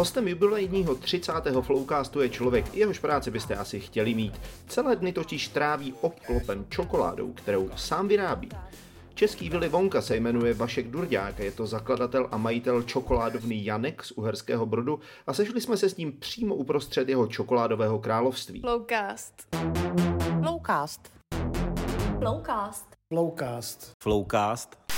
Hostem jubilejního 30. Flowcastu je člověk, jehož práci byste asi chtěli mít. Celé dny totiž tráví obklopen čokoládou, kterou sám vyrábí. Český Vili Vonka se jmenuje Vašek Durďák, je to zakladatel a majitel čokoládovny Janek z Uherského Brodu a sešli jsme se s ním přímo uprostřed jeho čokoládového království. Flowcast. Flowcast. Flowcast. Flowcast. Flowcast.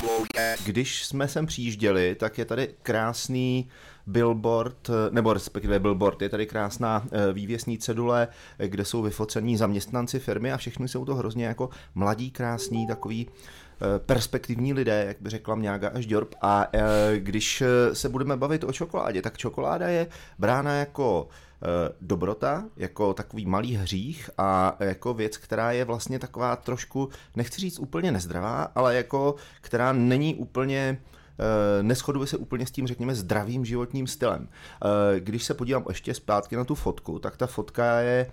Když jsme sem přijížděli, tak je tady krásný billboard, nebo respektive billboard, je tady krásná eh, vývěsní cedule, eh, kde jsou vyfocení zaměstnanci firmy a všechny jsou to hrozně jako mladí, krásní, takový eh, perspektivní lidé, jak by řekla Mňága až Jorb. A když se budeme bavit o čokoládě, tak čokoláda je brána jako dobrota, jako takový malý hřích a jako věc, která je vlastně taková trošku, nechci říct úplně nezdravá, ale jako která není úplně neschoduje se úplně s tím, řekněme, zdravým životním stylem. Když se podívám ještě zpátky na tu fotku, tak ta fotka je,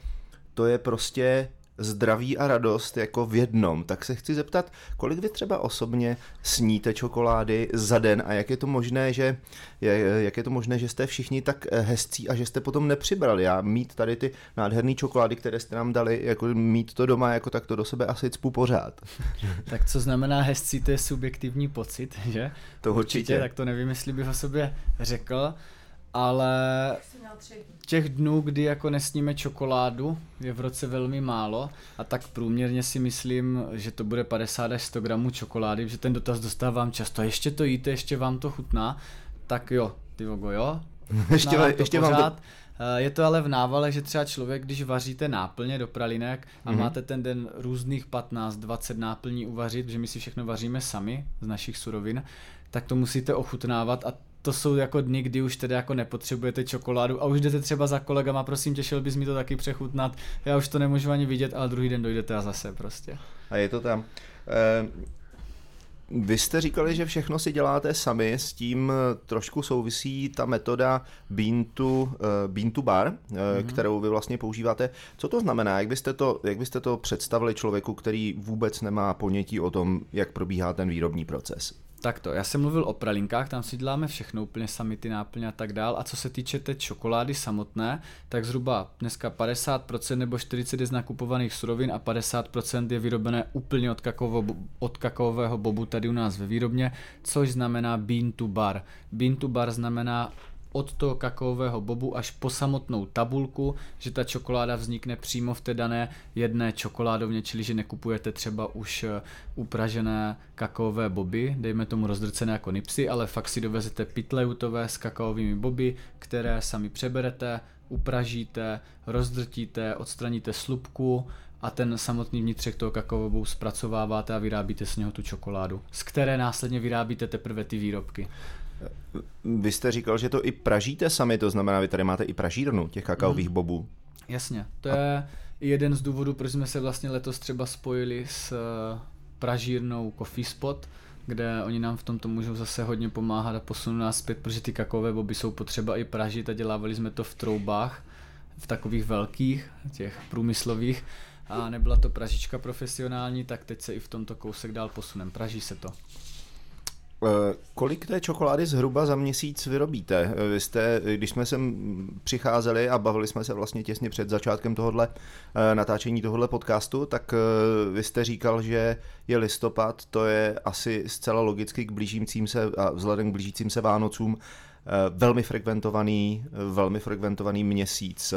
to je prostě zdraví a radost jako v jednom, tak se chci zeptat, kolik vy třeba osobně sníte čokolády za den a jak je to možné, že, jak je to možné, že jste všichni tak eh, hezcí a že jste potom nepřibrali. Já mít tady ty nádherné čokolády, které jste nám dali, jako mít to doma, jako tak to do sebe asi cpu pořád. tak co znamená hezcí, to je subjektivní pocit, že? To určitě. určitě tak to nevím, jestli bych o sobě řekl ale těch dnů, kdy jako nesníme čokoládu, je v roce velmi málo a tak průměrně si myslím, že to bude 50 až 100 gramů čokolády, že ten dotaz dostávám často, a ještě to jíte, ještě vám to chutná, tak jo, ty vogo, jo. ještě, to ještě pořád. vám to... Eh, je to ale v návale, že třeba člověk, když vaříte náplně do pralinek a mm-hmm. máte ten den různých 15-20 náplní uvařit, že my si všechno vaříme sami z našich surovin, tak to musíte ochutnávat a to jsou jako dny, kdy už tedy jako nepotřebujete čokoládu a už jdete třeba za kolegama, prosím tě, šel bys mi to taky přechutnat, já už to nemůžu ani vidět, ale druhý den dojdete a zase prostě. A je to tam. E, vy jste říkali, že všechno si děláte sami, s tím trošku souvisí ta metoda bean to, eh, bean to bar, mm-hmm. kterou vy vlastně používáte. Co to znamená? Jak byste to, jak byste to představili člověku, který vůbec nemá ponětí o tom, jak probíhá ten výrobní proces? Takto, já jsem mluvil o pralinkách, tam si děláme všechno úplně sami ty náplně a tak dál. A co se týče té čokolády samotné, tak zhruba dneska 50% nebo 40% je z nakupovaných surovin a 50% je vyrobené úplně od, kakaovo, od kakaového bobu tady u nás ve výrobně, což znamená bean to bar. Bean to bar znamená od toho kakaového bobu až po samotnou tabulku, že ta čokoláda vznikne přímo v té dané jedné čokoládovně, čili že nekupujete třeba už eh, upražené kakaové boby, dejme tomu rozdrcené jako nipsy, ale fakt si dovezete pitlejutové s kakaovými boby, které sami přeberete, upražíte, rozdrtíte, odstraníte slupku a ten samotný vnitřek toho kakaového zpracováváte a vyrábíte z něho tu čokoládu, z které následně vyrábíte teprve ty výrobky. Vy jste říkal, že to i pražíte sami, to znamená, vy tady máte i pražírnu těch kakaových mm. bobů. Jasně, to je jeden z důvodů, proč jsme se vlastně letos třeba spojili s eh, pražírnou Coffee Spot, kde oni nám v tomto můžou zase hodně pomáhat a posunout nás zpět, protože ty kakové boby jsou potřeba i pražit a dělávali jsme to v troubách, v takových velkých, těch průmyslových a nebyla to pražička profesionální, tak teď se i v tomto kousek dál posunem. Praží se to. Eh, kolik té čokolády zhruba za měsíc vyrobíte? Eh, vy jste, když jsme sem přicházeli a bavili jsme se vlastně těsně před začátkem tohohle eh, natáčení tohohle podcastu, tak vy jste říkal, že je listopad, to je asi zcela logicky k blížícím se a vzhledem k blížícím se Vánocům velmi frekventovaný, velmi frekventovaný měsíc.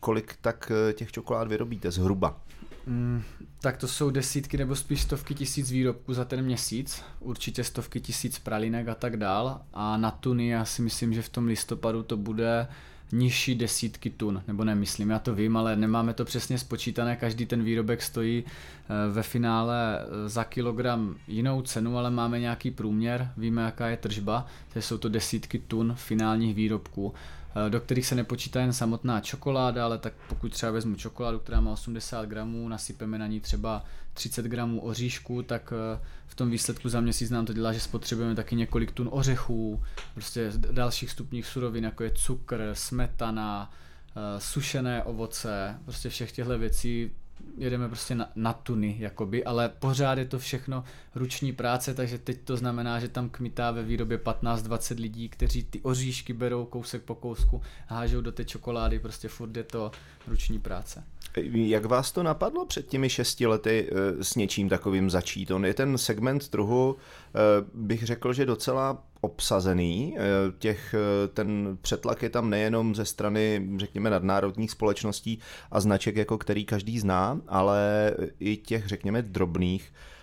Kolik tak těch čokolád vyrobíte zhruba? Mm, tak to jsou desítky nebo spíš stovky tisíc výrobků za ten měsíc, určitě stovky tisíc pralinek a tak dál. A na tuny já si myslím, že v tom listopadu to bude nižší desítky tun, nebo nemyslím, já to vím, ale nemáme to přesně spočítané, každý ten výrobek stojí eh, ve finále eh, za kilogram jinou cenu, ale máme nějaký průměr, víme jaká je tržba, takže jsou to desítky tun finálních výrobků. Eh, do kterých se nepočítá jen samotná čokoláda, ale tak pokud třeba vezmu čokoládu, která má 80 gramů, nasypeme na ní třeba 30 gramů oříšku, tak eh, v tom výsledku za měsíc nám to dělá, že spotřebujeme taky několik tun ořechů, prostě dalších stupních surovin, jako je cukr, smetana, eh, sušené ovoce, prostě všech těchto věcí jedeme prostě na, na tuny, jakoby, ale pořád je to všechno ruční práce, takže teď to znamená, že tam kmitá ve výrobě 15-20 lidí, kteří ty oříšky berou kousek po kousku hážou do té čokolády, prostě furt je to ruční práce. Jak vás to napadlo před těmi šesti lety eh, s něčím takovým začít? On je ten segment trhu, eh, bych řekl, že docela obsazený. Eh, těch, ten přetlak je tam nejenom ze strany, řekněme, nadnárodních společností a značek, jako který každý zná, ale i těch, řekněme, drobných Eh,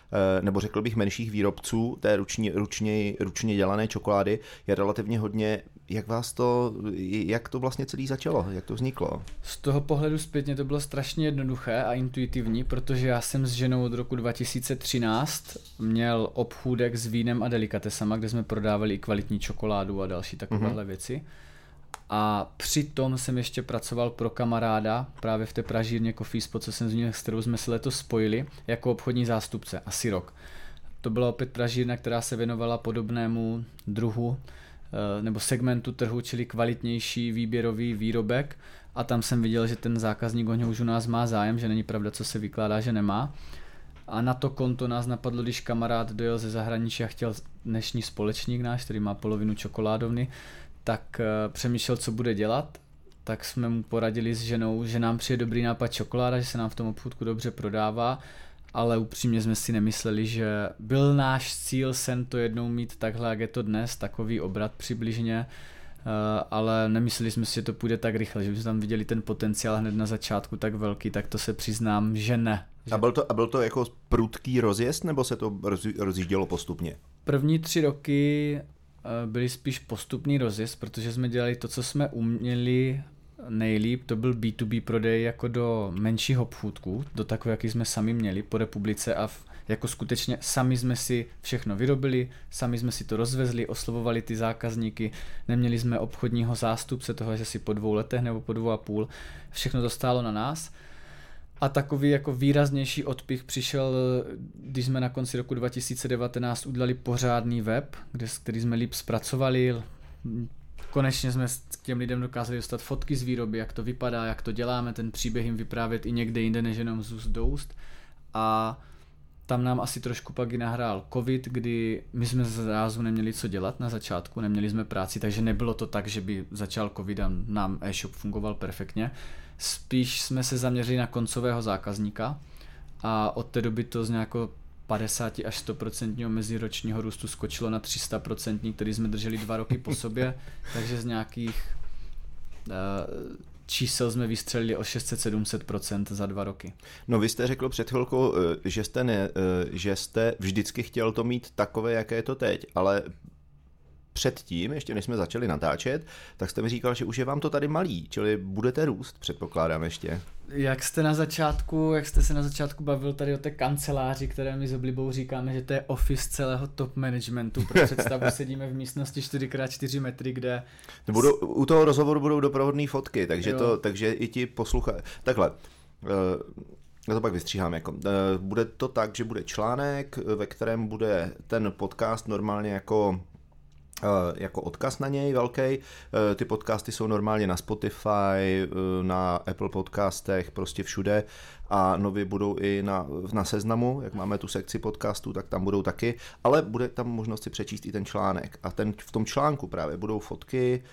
nebo řekl bych menších výrobců té ručně, ručně, ručně dělané čokolády je relativně hodně. Jak vás to, jak to vlastně celý začalo? Jak to vzniklo? Z toho pohledu zpětně to bylo strašně jednoduché a intuitivní, protože já jsem s ženou od roku 2013 měl obchůdek s vínem a delikatesama, kde jsme prodávali i kvalitní čokoládu a další takovéhle mm-hmm. věci. A přitom jsem ještě pracoval pro kamaráda právě v té pražírně Coffee Spot, co jsem zmínil, s kterou jsme se letos spojili jako obchodní zástupce, asi rok. To byla opět pražírna, která se věnovala podobnému druhu eh, nebo segmentu trhu, čili kvalitnější výběrový výrobek a tam jsem viděl, že ten zákazník o už u nás má zájem, že není pravda, co se vykládá, že nemá. A na to konto nás napadlo, když kamarád dojel ze zahraničí a chtěl dnešní společník náš, který má polovinu čokoládovny, tak uh, přemýšlel, co bude dělat, tak jsme mu poradili s ženou, že nám přijde dobrý nápad čokoláda, že se nám v tom obchůdku dobře prodává, ale upřímně jsme si nemysleli, že byl náš cíl sen to jednou mít takhle, jak je to dnes, takový obrat přibližně, Uh, ale nemysleli jsme si, že to půjde tak rychle, že jsme tam viděli ten potenciál hned na začátku tak velký, tak to se přiznám, že ne. A, byl to, a byl to jako prudký rozjezd, nebo se to rozjíždělo postupně? První tři roky Eh, byli spíš postupný rozjezd, protože jsme dělali to, co jsme uměli nejlíp, to byl B2B prodej jako do menších obchůdků, do takové, jaký jsme sami měli po republice a v, jako skutečně sami jsme si všechno vyrobili, sami jsme si to rozvezli, oslovovali ty zákazníky, neměli jsme obchodního zástupce toho, že si po dvou letech nebo po dvou a půl, všechno to stálo na nás a takový jako výraznější odpich přišel, když jsme na konci roku 2019 udělali pořádný web, kde, který jsme líp zpracovali. Konečně jsme s těm lidem dokázali dostat fotky z výroby, jak to vypadá, jak to děláme, ten příběh jim vyprávět i někde jinde, než jenom z úst do úst. A tam nám asi trošku pak i nahrál covid, kdy my jsme zrazu neměli co dělat na začátku, neměli jsme práci, takže nebylo to tak, že by začal covid a nám e-shop fungoval perfektně. Spíš jsme se zaměřili na koncového zákazníka a od té doby to z nějakého 50 až 100% meziročního růstu skočilo na 300% který jsme drželi dva roky po sobě, takže z nějakých uh, čísel jsme vystřelili o 600-700% za dva roky. No vy jste řekl před chvilkou, eh, že jste, ne, eh, že jste vždycky chtěl to mít takové, jaké je to teď, ale předtím, ještě než jsme začali natáčet, tak jste mi říkal, že už je vám to tady malý, čili budete růst, předpokládám ještě. Jak jste na začátku, jak jste se na začátku bavil tady o té kanceláři, které my s oblibou říkáme, že to je office celého top managementu. Pro představu sedíme v místnosti 4x4 metry, kde... Budou, u toho rozhovoru budou doprovodné fotky, takže, to, takže i ti posluchají. Takhle, uh, já to pak vystříhám. Jako. Eh, bude to tak, že bude článek, ve kterém bude ten podcast normálně jako Eh, jako odkaz na něj velký. Eh, ty podcasty jsou normálně na Spotify, eh, na Apple podcastech, prostě všude. A nově budou i na, na seznamu, jak máme tu sekci podcastů, tak tam budou taky, ale bude tam možnost si přečíst i ten článek. A ten, v tom článku právě budou fotky,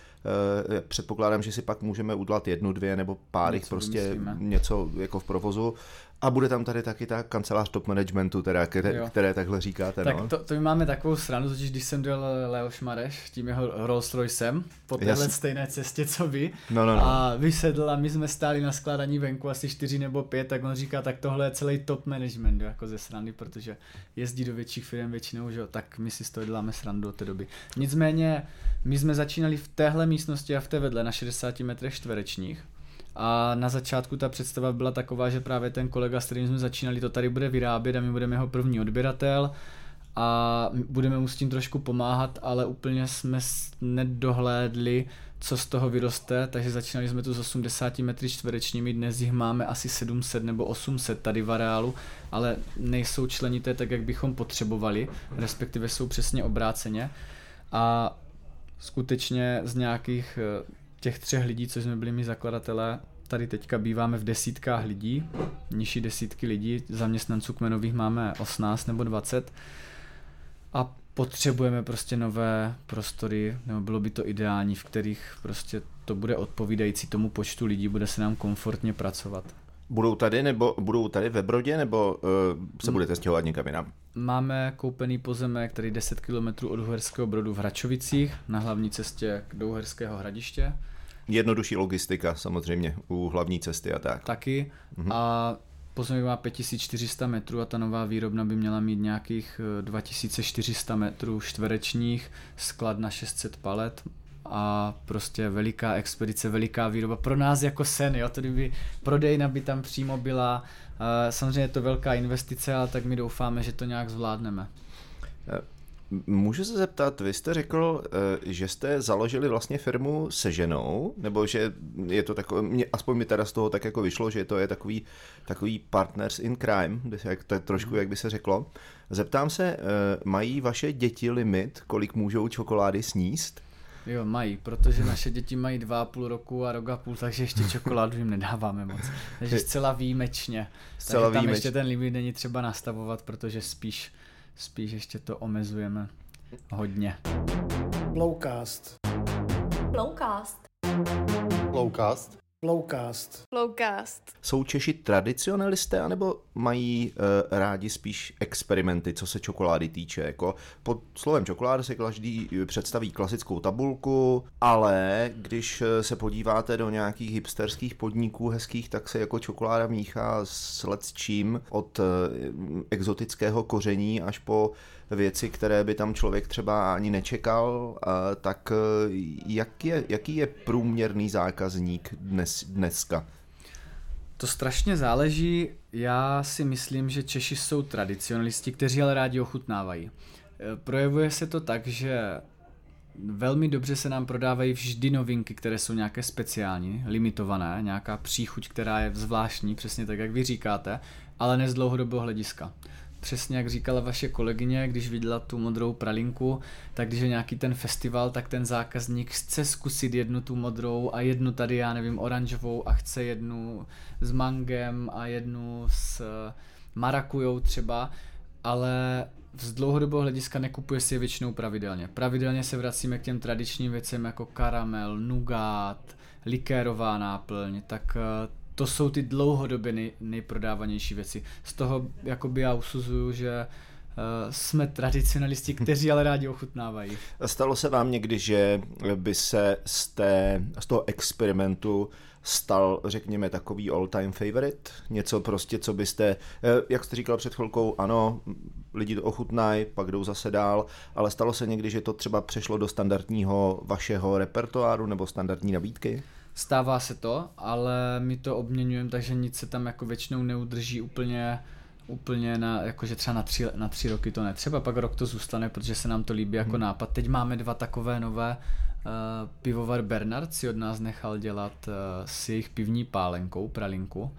předpokládám, že si pak můžeme udělat jednu, dvě nebo pár jich prostě vymyslíme. něco jako v provozu a bude tam tady taky ta kancelář top managementu, teda, které, které takhle říkáte. Tak no. to, to my máme takovou stranu, totiž když jsem dojel Leoš Mareš tím jeho Rolls Roycem po téhle stejné cestě, co vy, no, no, no. a vysedl a my jsme stáli na skládání venku asi čtyři nebo pět, tak on říká, tak tohle je celý top management, jako ze strany, protože jezdí do větších firm většinou, že tak my si z toho děláme srandu od té doby. Nicméně, my jsme začínali v téhle místnosti a v té vedle na 60 metrech čtverečních a na začátku ta představa byla taková, že právě ten kolega, s kterým jsme začínali, to tady bude vyrábět a my budeme jeho první odběratel a budeme mu s tím trošku pomáhat, ale úplně jsme nedohlédli, co z toho vyroste, takže začínali jsme tu s 80 metry čtverečními, dnes jich máme asi 700 nebo 800 tady v areálu, ale nejsou členité tak, jak bychom potřebovali, respektive jsou přesně obráceně. A skutečně z nějakých těch třech lidí, co jsme byli my zakladatelé, tady teďka býváme v desítkách lidí, nižší desítky lidí, zaměstnanců kmenových máme 18 nebo 20 a potřebujeme prostě nové prostory, nebo bylo by to ideální, v kterých prostě to bude odpovídající tomu počtu lidí, bude se nám komfortně pracovat. Budou tady nebo budou tady ve Brodě, nebo uh, se budete stěhovat někam jinam? Máme koupený pozemek, který 10 km od Uherského Brodu v Hračovicích, na hlavní cestě do Uherského hradiště. Jednodušší logistika samozřejmě u hlavní cesty a tak. Taky. Mhm. A pozemek má 5400 metrů a ta nová výrobna by měla mít nějakých 2400 eh, metrů čtverečních, sklad na 600 palet a prostě veliká expedice, veliká výroba pro nás jako sen, jo, to kdyby prodejna by tam přímo byla, samozřejmě je to velká investice, ale tak my doufáme, že to nějak zvládneme. Eh, můžu se zeptat, vy jste řekl, eh, že jste založili vlastně firmu se ženou, nebo že je to takové, aspoň mi teda z toho tak jako vyšlo, že to je takový, takový partners in crime, jak to je trošku, jak by se řeklo. Zeptám se, eh, mají vaše děti limit, kolik můžou čokolády sníst? Jo, mají, protože naše děti mají dva a půl roku a rok a půl, takže ještě čokoládu jim nedáváme moc. Takže zcela výjimečně. Zcela takže tam výjimeč. ještě ten limit není třeba nastavovat, protože spíš, spíš ještě to omezujeme hodně. Lowcast. Lowcast. Lowcast. Lowcast. Lowcast. Jsou Češi tradicionalisté, anebo mají uh, rádi spíš experimenty, co se čokolády týče? Jako pod slovem čokoláda se každý představí klasickou tabulku, ale když eh, se podíváte do nějakých hipsterských podniků hezkých, tak se jako čokoláda míchá s let čím od uh, exotického koření až po věci, které by tam člověk třeba ani nečekal, tak jak je, jaký je průměrný zákazník dnes, dneska? To strašně záleží. Já si myslím, že Češi jsou tradicionalisti, kteří ale rádi ochutnávají. E, projevuje se to tak, že velmi dobře se nám prodávají vždy novinky, které jsou nějaké speciální, limitované, nějaká příchuť, která je zvláštní, přesně tak, jak vy říkáte, ale ne z dlouhodobého hlediska přesně jak říkala vaše kolegyně, když viděla tu modrou pralinku, tak když je nějaký ten festival, tak ten zákazník chce zkusit jednu tu modrou a jednu tady, já nevím, oranžovou a chce jednu s mangem a jednu s eh, marakujou třeba, ale z dlouhodobého hlediska nekupuje si je většinou pravidelně. Pravidelně se vracíme k těm tradičním věcem jako karamel, nugát, likérová náplň, tak eh, to jsou ty dlouhodobě nej, nejprodávanější věci. Z toho jakoby já usuzuju, že uh, jsme tradicionalisti, kteří ale rádi ochutnávají. Stalo se vám někdy, že by se z, té, z toho experimentu stal, řekněme, takový all-time favorite? Něco prostě, co byste, eh, jak jste říkal před chvilkou, ano, lidi to ochutnají, pak jdou zase dál, ale stalo se někdy, že to třeba přešlo do standardního vašeho repertoáru nebo standardní nabídky? Stává se to, ale my to obměňujeme, takže nic se tam jako většinou neudrží úplně úplně na, jakože třeba na tři, na tři roky to netřeba, pak rok to zůstane, protože se nám to líbí jako hmm. nápad. Teď máme dva takové nové, uh, pivovar Bernard si od nás nechal dělat uh, s jejich pivní pálenkou, pralinku.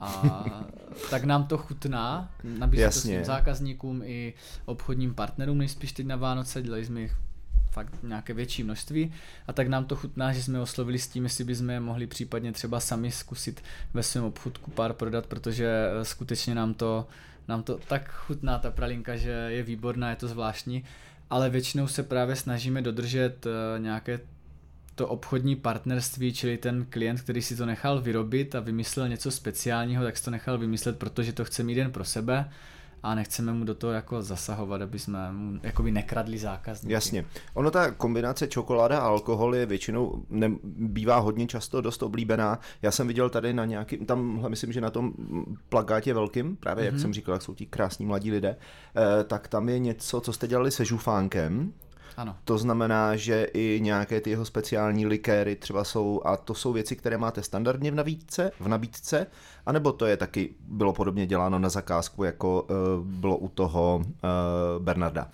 A tak nám to chutná, nabízí to svým zákazníkům i obchodním partnerům nejspíš teď na Vánoce, dělali jsme jich fakt nějaké větší množství. A tak nám to chutná, že jsme oslovili s tím, jestli bychom je mohli případně třeba sami zkusit ve svém obchodku pár prodat, protože eh, skutečně nám to, nám to tak chutná ta pralinka, že je výborná, je to zvláštní, ale většinou se právě snažíme dodržet eh, nějaké to obchodní partnerství, čili ten klient, který si to nechal vyrobit a vymyslel něco speciálního, tak si to nechal vymyslet, protože to chce mít jen pro sebe a nechceme mu do toho jako zasahovat, aby jsme mu jakoby nekradli zákazníky. Jasně. Ono ta kombinace čokoláda a alkohol je většinou, ne, bývá hodně často dost oblíbená. Já jsem viděl tady na nějakým, tam myslím, že na tom plagátě velkým, právě mm-hmm. jak mhm. jsem říkal, jak jsou ti krásní mladí lidé, eh, tak tam je něco, co jste dělali se žufánkem, ano. To znamená, že i nějaké ty jeho speciální likéry třeba jsou, a to jsou věci, které máte standardně v nabídce, v nabídce, anebo to je taky, bylo podobně děláno na zakázku, jako uh, bylo u toho uh, Bernarda?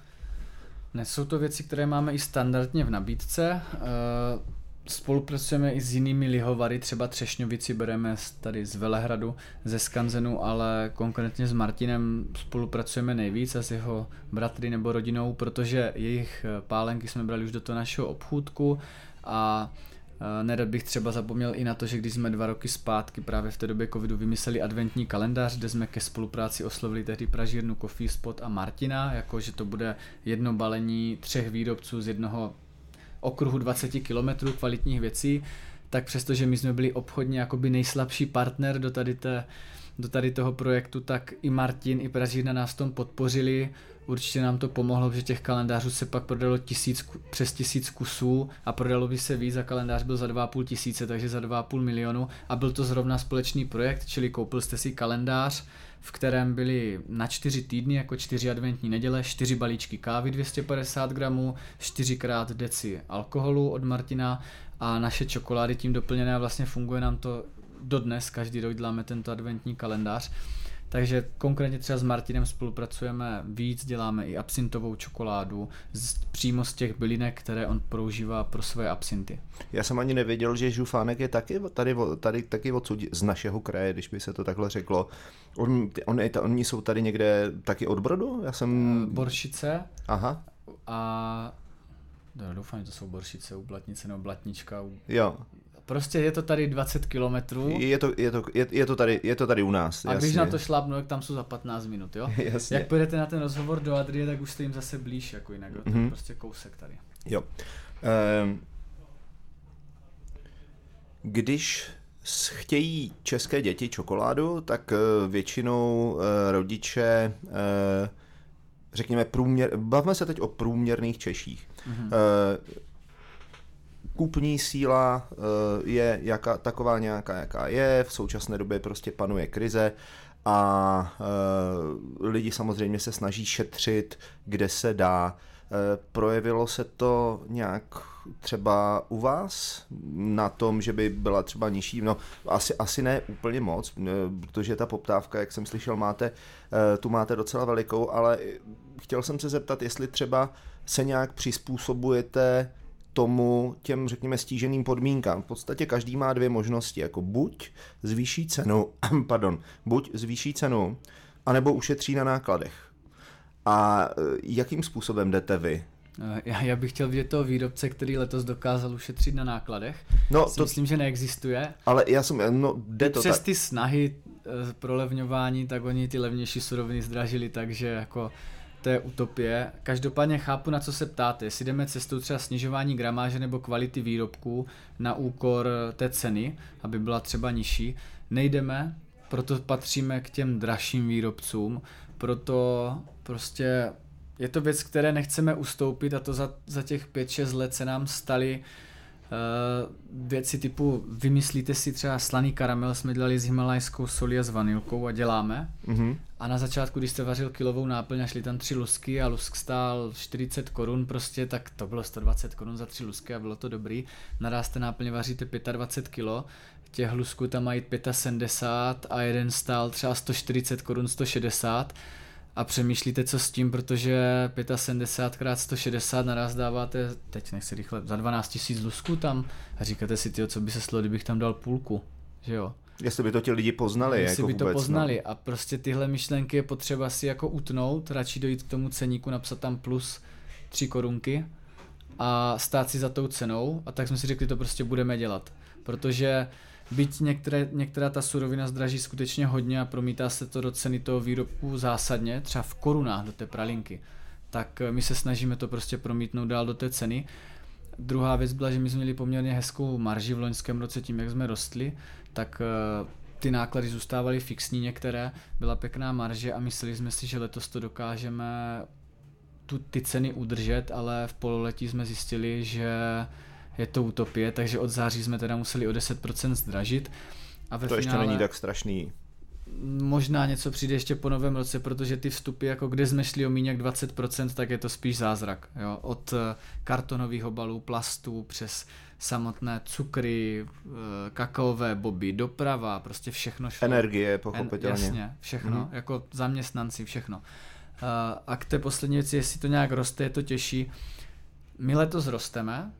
Ne, jsou to věci, které máme i standardně v nabídce. Uh, Spolupracujeme i s jinými lihovary, třeba Třešňovici bereme tady z Velehradu, ze Skanzenu, ale konkrétně s Martinem spolupracujeme nejvíc a s jeho bratry nebo rodinou, protože jejich eh, pálenky jsme brali už do toho našeho obchůdku a Nerad bych třeba zapomněl i na to, že když jsme dva roky zpátky právě v té době covidu vymysleli adventní kalendář, kde jsme ke spolupráci oslovili tehdy pražírnu Coffee Spot a Martina, jako že to bude jedno balení třech výrobců z jednoho okruhu 20 kilometrů kvalitních věcí, tak přestože my jsme byli obchodně jakoby nejslabší partner do tady, té, do tady toho projektu, tak i Martin, i Pražírna nás tom podpořili. Určitě nám to pomohlo, že těch kalendářů se pak prodalo tisíc, přes tisíc kusů a prodalo by se víc a kalendář byl za 2,5 tisíce, takže za 2,5 milionu a byl to zrovna společný projekt, čili koupil jste si kalendář, v kterém byly na čtyři týdny, jako čtyři adventní neděle, čtyři balíčky kávy 250 gramů, čtyřikrát deci alkoholu od Martina a naše čokolády tím doplněné a vlastně funguje nám to dodnes, každý rok děláme tento adventní kalendář. Takže konkrétně třeba s Martinem spolupracujeme víc, děláme i absintovou čokoládu z, přímo z těch bylinek, které on používá pro své absinty. Já jsem ani nevěděl, že žufánek je taky tady, tady taky odsud z našeho kraje, když by se to takhle řeklo. On, on, oni jsou tady někde taky od Brodu? Já jsem... Boršice. Aha. A No, doufám, že to jsou boršice u Blatnice nebo Blatnička. U... Jo. Prostě je to tady 20 kilometrů. Je to, je, to, je, je, to tady, je to tady u nás. A jasně. když na to šlápnu, tak tam jsou za 15 minut, jo? jasně. Jak půjdete na ten rozhovor do Adrie, tak už jste jim zase blíž, jako jinak, mm-hmm. to je mhm. prostě kousek tady. Jo. Ehm, když chtějí české děti čokoládu, tak eh, většinou eh, rodiče eh, řekněme, průměr, bavme se teď o průměrných Češích. Mm-hmm. Kupní síla eh, je jaka, taková nějaká, jaká je, v současné době prostě panuje krize a e, lidi samozřejmě se snaží šetřit, kde se dá. E, projevilo se to nějak třeba u vás na tom, že by byla třeba nižší, no asi, asi ne úplně moc, protože ta poptávka, jak jsem slyšel, máte, tu máte docela velikou, ale chtěl jsem se zeptat, jestli třeba se nějak přizpůsobujete tomu těm, řekněme, stíženým podmínkám. V podstatě každý má dvě možnosti, jako buď zvýší cenu, pardon, buď zvýší cenu, anebo ušetří na nákladech. A e, jakým způsobem jdete vy? E, já, já bych chtěl vidět toho výrobce, který letos dokázal ušetřit na nákladech. No, to myslím, že neexistuje. Ale já jsem, no, jde to Přes tak. ty snahy e, prolevňování, tak oni ty levnější suroviny zdražili, takže jako je utopie. Každopádně chápu, na co se ptáte. Jestli jdeme cestou třeba snižování gramáže nebo kvality výrobků na úkor té ceny, aby byla třeba nižší, nejdeme, proto patříme k těm dražším výrobcům, proto prostě je to věc, které nechceme ustoupit a to za, za těch 5-6 let se nám staly Uh, věci typu, vymyslíte si třeba slaný karamel, jsme dělali s himalajskou solí a s vanilkou a děláme. Mm-hmm. A na začátku, když jste vařil kilovou náplň a šli tam tři lusky a lusk stál 40 korun prostě, tak to bylo 120 korun za tři lusky a bylo to dobrý. Naraz jste náplně vaříte 25 kilo, těch lusků tam mají 75 a jeden stál třeba 140 korun, 160 a přemýšlíte, co s tím, protože 75 x 160 naraz dáváte, teď nechci rychle, za 12 tisíc lusků tam a říkáte si, tyjo, co by se stalo, kdybych tam dal půlku, že jo. Jestli by to ti lidi poznali. Jestli jako by vůbec, to poznali no. a prostě tyhle myšlenky je potřeba si jako utnout, radši dojít k tomu ceníku, napsat tam plus 3 korunky a stát si za tou cenou a tak jsme si řekli, to prostě budeme dělat. Protože Byť některé, některá ta surovina zdraží skutečně hodně a promítá se to do ceny toho výrobku zásadně, třeba v korunách do té pralinky, tak eh, my se snažíme to prostě promítnout dál do té ceny. Druhá věc byla, že my jsme měli poměrně hezkou marži v loňském roce tím, jak jsme rostli, tak eh, ty náklady zůstávaly fixní některé, byla pěkná marže a mysleli jsme si, že letos to dokážeme tu, ty ceny udržet, ale v pololetí jsme zjistili, že je to utopie, takže od září jsme teda museli o 10% zdražit. A ve to finále, ještě není tak strašný. Možná něco přijde ještě po novém roce, protože ty vstupy, jako kde jsme šli o méně jak 20%, tak je to spíš zázrak. Jo? Od eh, kartonových obalů, plastů, přes samotné cukry, eh, kakaové boby, doprava, prostě všechno šlo. Energie, pochopitelně. En, jasně, všechno, mm-hmm. jako zaměstnanci, všechno. Eh, a k té poslední věci, jestli to nějak roste, je to těžší. My letos rosteme,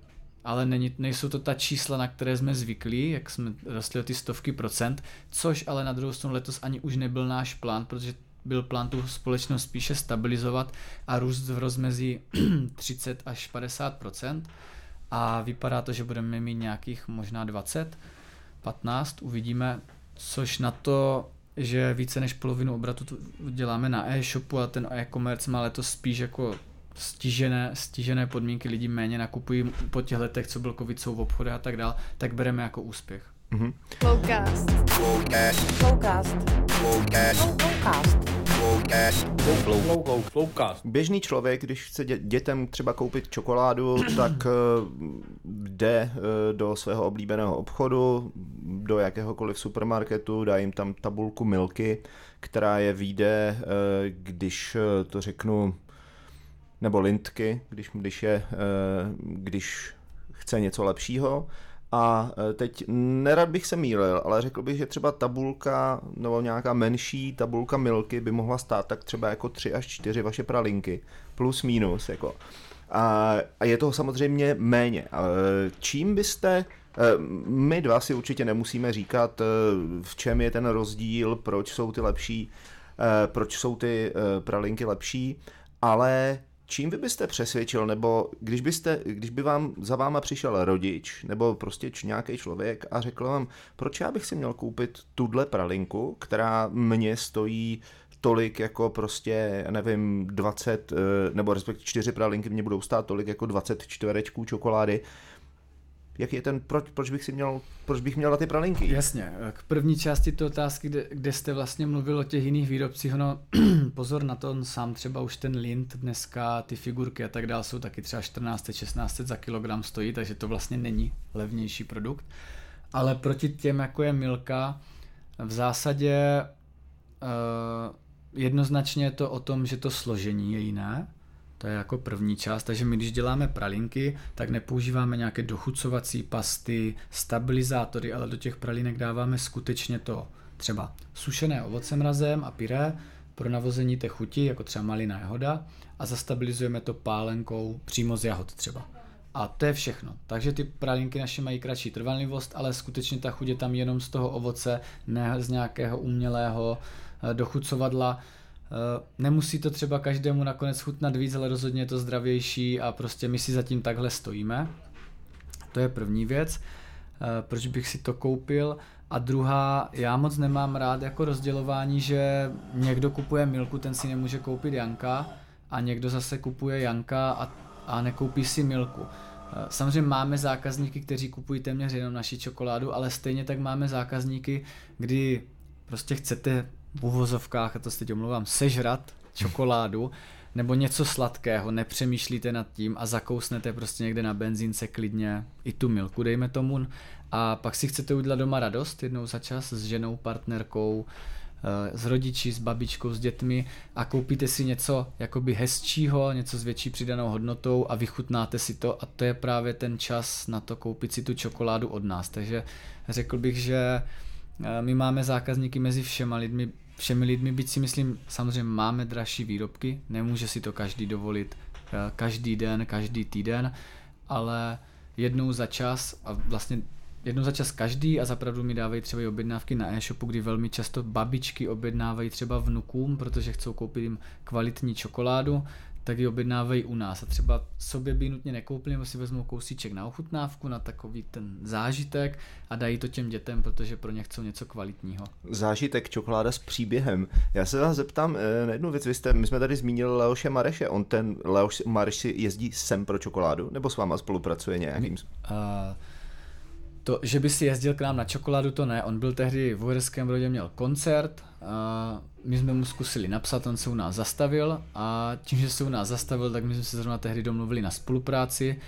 ale není, nejsou to ta čísla, na které jsme zvyklí, jak jsme rostli o ty stovky procent, což ale na druhou stranu letos ani už nebyl náš plán, protože byl plán tu společnost spíše stabilizovat a růst v rozmezí 30 až 50 procent. a vypadá to, že budeme mít nějakých možná 20, 15, uvidíme, což na to, že více než polovinu obratu děláme na e-shopu a ten e-commerce má letos spíš jako stížené, stížené podmínky, lidi méně nakupují po těch letech, co byl covid, jsou v obchody a tak dál, tak bereme jako úspěch. Mm-hmm. Flowcast. Běžný člověk, když chce dětem třeba koupit čokoládu, tak eh, jde eh, do svého oblíbeného obchodu, do jakéhokoliv supermarketu, dá jim tam tabulku milky, která je vyjde, eh, když to řeknu, nebo lintky, když, když, je, když chce něco lepšího a e, teď nerad bych se mýlil, ale řekl bych, že třeba tabulka nebo nějaká menší tabulka milky by mohla stát tak třeba jako 3 až 4 vaše pralinky, plus minus. Jako. A, a je toho samozřejmě méně. Čím byste, e, my dva si určitě nemusíme říkat, v čem je ten rozdíl, proč jsou ty lepší, proč jsou ty pralinky lepší, ale čím vy byste přesvědčil, nebo když, byste, když by vám za váma přišel rodič, nebo prostě nějaký člověk a řekl vám, proč já bych si měl koupit tuhle pralinku, která mě stojí tolik jako prostě, nevím, 20, eh, nebo respektive 4 pralinky mě budou stát tolik jako 20 čtverečků čokolády, jaký je ten, proč, proč bych si měl, proč bych měl na ty pralinky? Jasně, k první části té otázky, kde, kde jste vlastně mluvil o těch jiných výrobcích, no pozor na to, on sám třeba už ten lint dneska, ty figurky a tak dále jsou taky třeba 14, 16 za kilogram stojí, takže to vlastně není levnější produkt. Ale proti těm, jako je Milka, v zásadě uh, jednoznačně je to o tom, že to složení je jiné, to je jako první část, takže my když děláme pralinky, tak nepoužíváme nějaké dochucovací pasty, stabilizátory, ale do těch pralinek dáváme skutečně to třeba sušené ovoce mrazem a pyré pro navození té chuti, jako třeba malina jahoda a zastabilizujeme to pálenkou přímo z jahod třeba. A to je všechno. Takže ty pralinky naše mají kratší trvanlivost, ale skutečně ta chuť je tam jenom z toho ovoce, ne z nějakého umělého eh, dochucovadla. Eh, nemusí to třeba každému nakonec chutnat víc, ale rozhodně je to zdravější a prostě my si zatím takhle stojíme. To je první věc, eh, proč bych si to koupil. A druhá, já moc nemám rád jako rozdělování, že někdo kupuje Milku, ten si nemůže koupit Janka a někdo zase kupuje Janka a, a nekoupí si Milku. Eh, samozřejmě máme zákazníky, kteří kupují téměř jenom naši čokoládu, ale stejně tak máme zákazníky, kdy prostě chcete v uvozovkách, a to se teď omlouvám, sežrat čokoládu nebo něco sladkého, nepřemýšlíte nad tím a zakousnete prostě někde na benzínce klidně i tu milku, dejme tomu, a pak si chcete udělat doma radost jednou za čas s ženou, partnerkou, eh, s rodiči, s babičkou, s dětmi a koupíte si něco jakoby hezčího, něco s větší přidanou hodnotou a vychutnáte si to a to je právě ten čas na to koupit si tu čokoládu od nás. Takže řekl bych, že eh, my máme zákazníky mezi všema lidmi, všemi lidmi, byť si myslím, samozřejmě máme dražší výrobky, nemůže si to každý dovolit eh, každý den, každý týden, ale jednou za čas a vlastně jednou za čas každý a zapravdu mi dávají třeba i objednávky na e-shopu, kdy velmi často babičky objednávají třeba vnukům, protože chcou koupit jim kvalitní čokoládu, tak ji objednávají u nás a třeba sobě by nutně nekoupili, nebo si vezmou kousíček na ochutnávku, na takový ten zážitek a dají to těm dětem, protože pro ně chcou něco kvalitního. Zážitek, čokoláda s příběhem. Já se vás zeptám eh, na jednu věc, vy jste, my jsme tady zmínili Leoše Mareše, on ten Leoš Mareš si jezdí sem pro čokoládu, nebo s váma spolupracuje nějakým? Uh, to, že by si jezdil k nám na čokoládu, to ne. On byl tehdy v Uherském Brodě, měl koncert, a my jsme mu zkusili napsat, on se u nás zastavil a tím, že se u nás zastavil, tak my jsme se zrovna tehdy domluvili na spolupráci,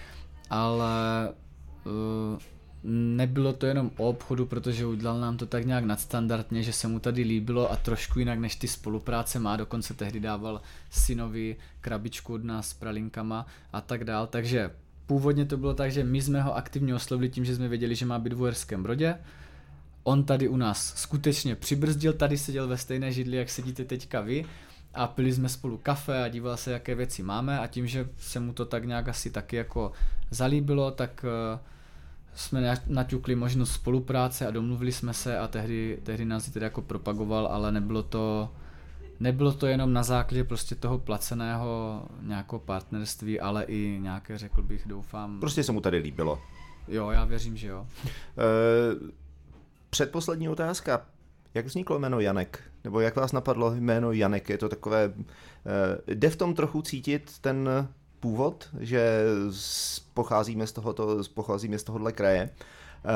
ale uh, nebylo to jenom o obchodu, protože udělal nám to tak nějak nadstandardně, že se mu tady líbilo a trošku jinak než ty spolupráce má, dokonce tehdy dával synovi krabičku od nás s pralinkama a tak dál, takže původně to bylo tak, že my jsme ho aktivně oslovili tím, že jsme věděli, že má být v Uherském Brodě, On tady u nás skutečně přibrzdil, tady seděl ve stejné židli, jak sedíte teďka vy. A pili jsme spolu kafe a díval se, jaké věci máme. A tím, že se mu to tak nějak asi taky jako zalíbilo, tak uh, jsme naťukli možnost spolupráce a domluvili jsme se a tehdy, tehdy nás tedy jako propagoval, ale nebylo to nebylo to jenom na základě prostě toho placeného nějakého partnerství, ale i nějaké, řekl bych, doufám... Prostě se mu tady líbilo. Jo, já věřím, že jo. Uh, předposlední otázka. Jak vzniklo jméno Janek? Nebo jak vás napadlo jméno Janek? Je to takové... Uh, jde v tom trochu cítit ten původ, že pocházíme z, tohoto, pocházíme z tohohle kraje. Uh,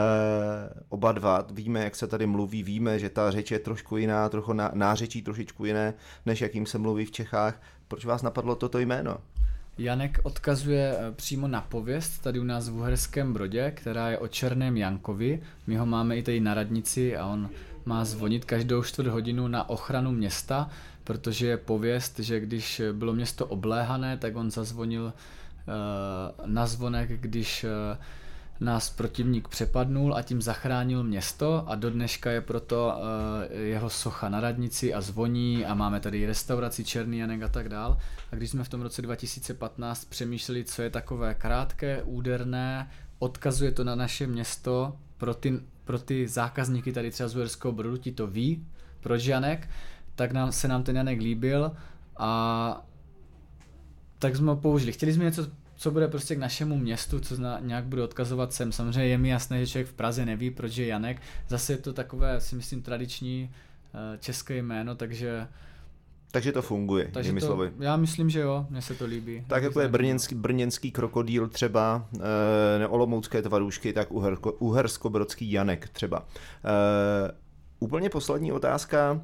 oba dva víme, jak se tady mluví, víme, že ta řeč je trošku jiná, trochu ná, nářečí trošičku jiné, než jakým se mluví v Čechách. Proč vás napadlo toto jméno? Janek odkazuje eh, přímo na pověst tady u nás v Uherském Brodě, která je o Černém Jankovi. My ho máme i tady na radnici a on má zvonit každou čtvrt hodinu na ochranu města, protože je pověst, že když bylo město obléhané, tak on zazvonil uh, na zvonek, když uh, nás protivník přepadnul a tím zachránil město a do dneška je proto uh, jeho socha na radnici a zvoní a máme tady restauraci Černý Janek a tak dál. A když jsme v tom roce 2015 přemýšleli, co je takové krátké, úderné, odkazuje to na naše město, pro ty, pro ty zákazníky tady třeba z Uherského Brodu, ti to ví, proč Janek, tak nám, se nám ten Janek líbil a tak jsme ho použili. Chtěli jsme něco co bude prostě k našemu městu, co zna, nějak bude odkazovat sem. Samozřejmě je mi jasné, že člověk v Praze neví, proč je Janek. Zase je to takové, si myslím, tradiční uh, české jméno, takže takže to funguje, takže to, slovy. Já myslím, že jo, mně se to líbí. Tak jako je brněnský, brněnský krokodýl třeba, e, neolomoucké tvarušky, tak uherko, uhersko-brodský Janek třeba. E, úplně poslední otázka.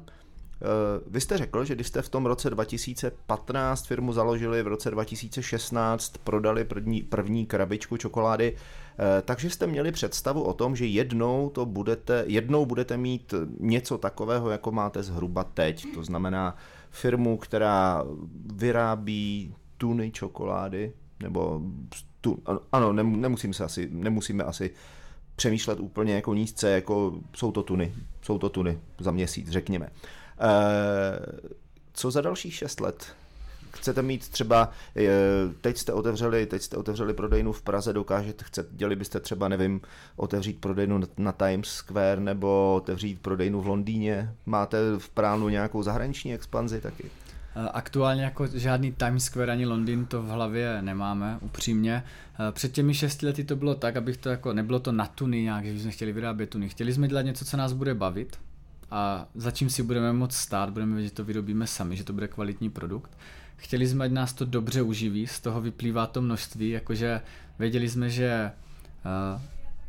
Eh, vy jste řekl, že když jste v tom roce 2015 firmu založili, v roce 2016 prodali první, první krabičku čokolády, eh, takže jste měli představu o tom, že jednou to budete, jednou budete mít něco takového, jako máte zhruba teď. To znamená firmu, která vyrábí tuny čokolády, nebo tu, ano, nemusím se asi, nemusíme asi přemýšlet úplně jako nízce, jako jsou to tuny, jsou to tuny za měsíc, řekněme. Eh, co za dalších šest let? Chcete mít třeba, eh, teď jste otevřeli, teď jste otevřeli prodejnu v Praze, dokážete, chcete, děli byste třeba, nevím, otevřít prodejnu na Times Square nebo otevřít prodejnu v Londýně? Máte v plánu nějakou zahraniční expanzi taky? Eh, aktuálně jako žádný Times Square ani Londýn to v hlavě nemáme, upřímně. Před těmi šesti lety to bylo tak, abych to jako, nebylo to na tuny nějak, že jsme chtěli vyrábět tuny. Chtěli jsme dělat něco, co nás bude bavit, a za čím si budeme moct stát, budeme vědět, že to vyrobíme sami, že to bude kvalitní produkt. Chtěli jsme, ať nás to dobře uživí, z toho vyplývá to množství, jakože věděli jsme, že uh,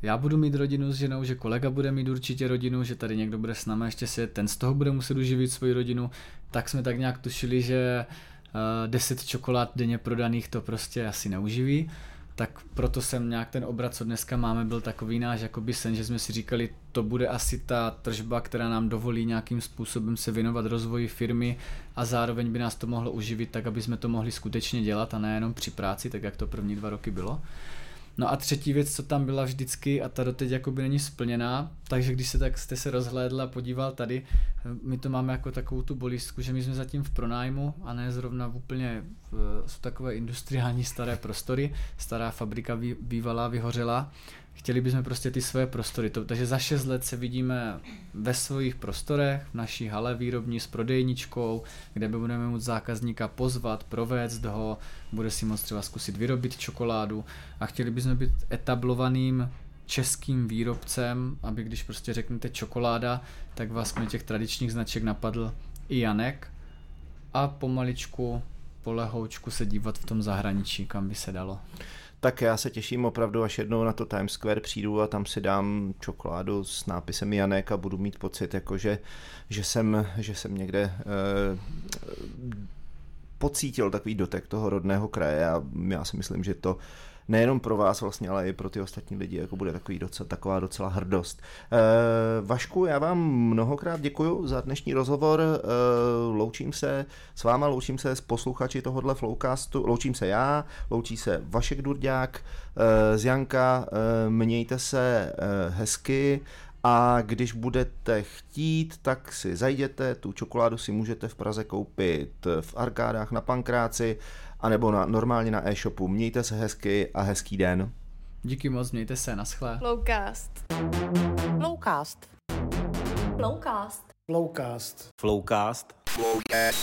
já budu mít rodinu s ženou, že kolega bude mít určitě rodinu, že tady někdo bude s námi ještě svět, ten z toho bude muset uživit svoji rodinu, tak jsme tak nějak tušili, že uh, 10 čokolád denně prodaných to prostě asi neuživí tak proto jsem nějak ten obrat, co dneska máme, byl takový náš jakoby sen, že jsme si říkali, to bude asi ta tržba, která nám dovolí nějakým způsobem se věnovat rozvoji firmy a zároveň by nás to mohlo uživit tak, aby jsme to mohli skutečně dělat a nejenom při práci, tak jak to první dva roky bylo. No a třetí věc, co tam byla vždycky a ta doteď jakoby není splněná, takže když se tak jste se rozhlédl a podíval tady, my to máme jako takovou tu bolístku, že my jsme zatím v pronájmu a ne zrovna v úplně, v, jsou takové industriální staré prostory, stará fabrika bývalá vyhořela chtěli bychom prostě ty své prostory. To, takže za 6 let se vidíme ve svých prostorech, v naší hale výrobní s prodejničkou, kde budeme moct zákazníka pozvat, provést ho, bude si moct třeba zkusit vyrobit čokoládu. A chtěli bychom být etablovaným českým výrobcem, aby když prostě řeknete čokoláda, tak vás těch tradičních značek napadl i Janek. A pomaličku, polehoučku se dívat v tom zahraničí, kam by se dalo tak já se těším opravdu, až jednou na to Times Square přijdu a tam si dám čokoládu s nápisem Janek a budu mít pocit, jako že, že, jsem, že jsem někde eh, pocítil takový dotek toho rodného kraje a já si myslím, že to nejenom pro vás vlastně, ale i pro ty ostatní lidi, jako bude takový docela, taková docela hrdost. E, Vašku, já vám mnohokrát děkuji za dnešní rozhovor, e, loučím se s váma, loučím se s posluchači tohohle Flowcastu, loučím se já, loučí se Vašek Durďák, e, z Janka, mějte se hezky, a když budete chtít, tak si zajděte, tu čokoládu si můžete v Praze koupit v arkádách na Pankráci, anebo na, normálně na e-shopu. Mějte se hezky a hezký den. Díky moc, mějte se, naschle. Flowcast. Flowcast. Flowcast. Flowcast. Flowcast.